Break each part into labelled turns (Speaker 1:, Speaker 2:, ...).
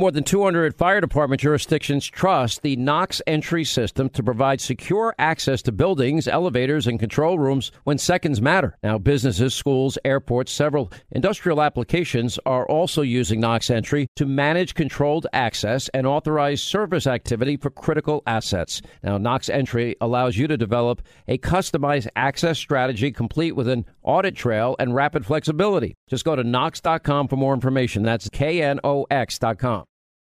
Speaker 1: More than 200 fire department jurisdictions trust the Knox entry system to provide secure access to buildings, elevators, and control rooms when seconds matter. Now, businesses, schools, airports, several industrial applications are also using Knox entry to manage controlled access and authorize service activity for critical assets. Now, Knox entry allows you to develop a customized access strategy complete with an audit trail and rapid flexibility. Just go to Knox.com for more information. That's K N O X.com.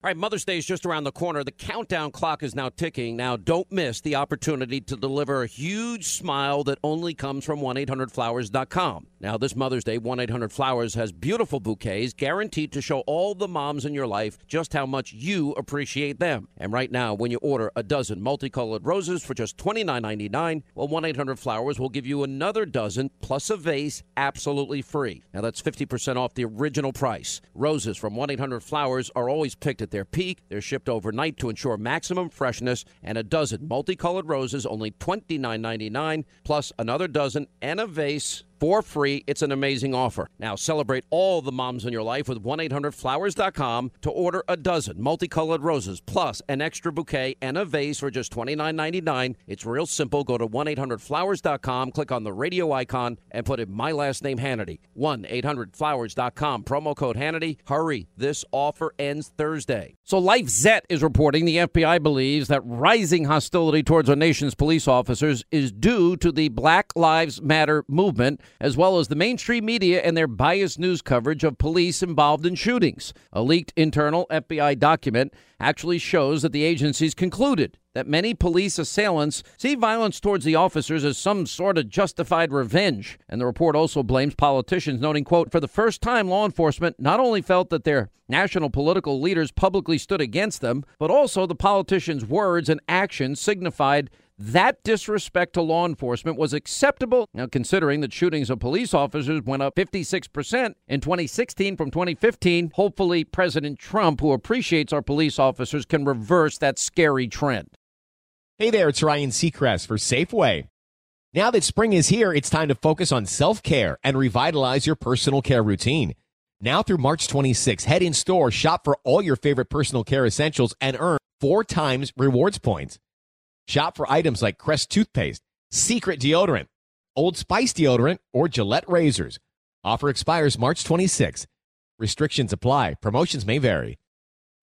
Speaker 1: All right, Mother's Day is just around the corner. The countdown clock is now ticking. Now, don't miss the opportunity to deliver a huge smile that only comes from 1-800-Flowers.com. Now, this Mother's Day, 1-800-Flowers has beautiful bouquets guaranteed to show all the moms in your life just how much you appreciate them. And right now, when you order a dozen multicolored roses for just $29.99, well, 1-800-Flowers will give you another dozen plus a vase absolutely free. Now, that's 50% off the original price. Roses from 1-800-Flowers are always picked at their peak. They're shipped overnight to ensure maximum freshness, and a dozen multicolored roses only $29.99 plus another dozen and a vase for free. It's an amazing offer. Now celebrate all the moms in your life with 1-800-Flowers.com to order a dozen multicolored roses plus an extra bouquet and a vase for just $29.99. It's real simple. Go to 1-800-Flowers.com, click on the radio icon, and put in my last name Hannity. 1-800-Flowers.com, promo code Hannity. Hurry, this offer ends Thursday. So LifeZette is reporting the FBI believes that rising hostility towards our nation's police officers is due to the Black Lives Matter movement as well as the mainstream media and their biased news coverage of police involved in shootings. A leaked internal FBI document actually shows that the agencies concluded that many police assailants see violence towards the officers as some sort of justified revenge. And the report also blames politicians, noting, quote, for the first time, law enforcement not only felt that their national political leaders publicly stood against them, but also the politicians' words and actions signified that disrespect to law enforcement was acceptable. Now, considering that shootings of police officers went up 56% in 2016 from 2015, hopefully President Trump, who appreciates our police officers, can reverse that scary trend.
Speaker 2: Hey there, it's Ryan Seacrest for Safeway. Now that spring is here, it's time to focus on self care and revitalize your personal care routine. Now through March 26, head in store, shop for all your favorite personal care essentials, and earn four times rewards points. Shop for items like Crest toothpaste, Secret deodorant, Old Spice deodorant, or Gillette razors. Offer expires March 26. Restrictions apply. Promotions may vary.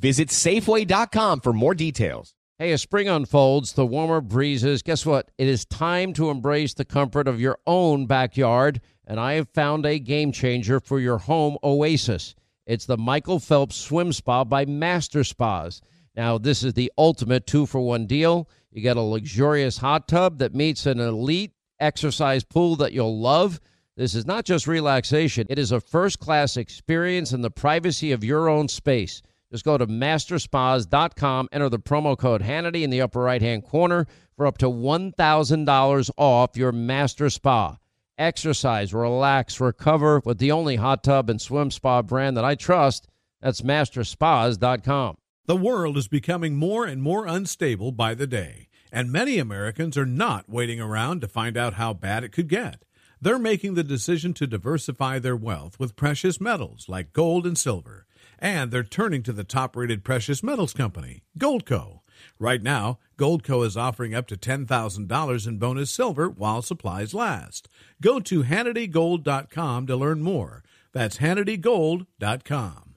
Speaker 2: Visit Safeway.com for more details.
Speaker 1: Hey, as spring unfolds, the warmer breezes, guess what? It is time to embrace the comfort of your own backyard, and I have found a game changer for your home oasis. It's the Michael Phelps Swim Spa by Master Spas. Now, this is the ultimate two for one deal. You get a luxurious hot tub that meets an elite exercise pool that you'll love. This is not just relaxation, it is a first class experience in the privacy of your own space. Just go to masterspas.com, enter the promo code Hannity in the upper right hand corner for up to $1,000 off your master spa. Exercise, relax, recover with the only hot tub and swim spa brand that I trust. That's masterspas.com.
Speaker 3: The world is becoming more and more unstable by the day, and many Americans are not waiting around to find out how bad it could get. They're making the decision to diversify their wealth with precious metals like gold and silver, and they're turning to the top rated precious metals company, Goldco. Right now, Goldco is offering up to $10,000 in bonus silver while supplies last. Go to HannityGold.com to learn more. That's HannityGold.com.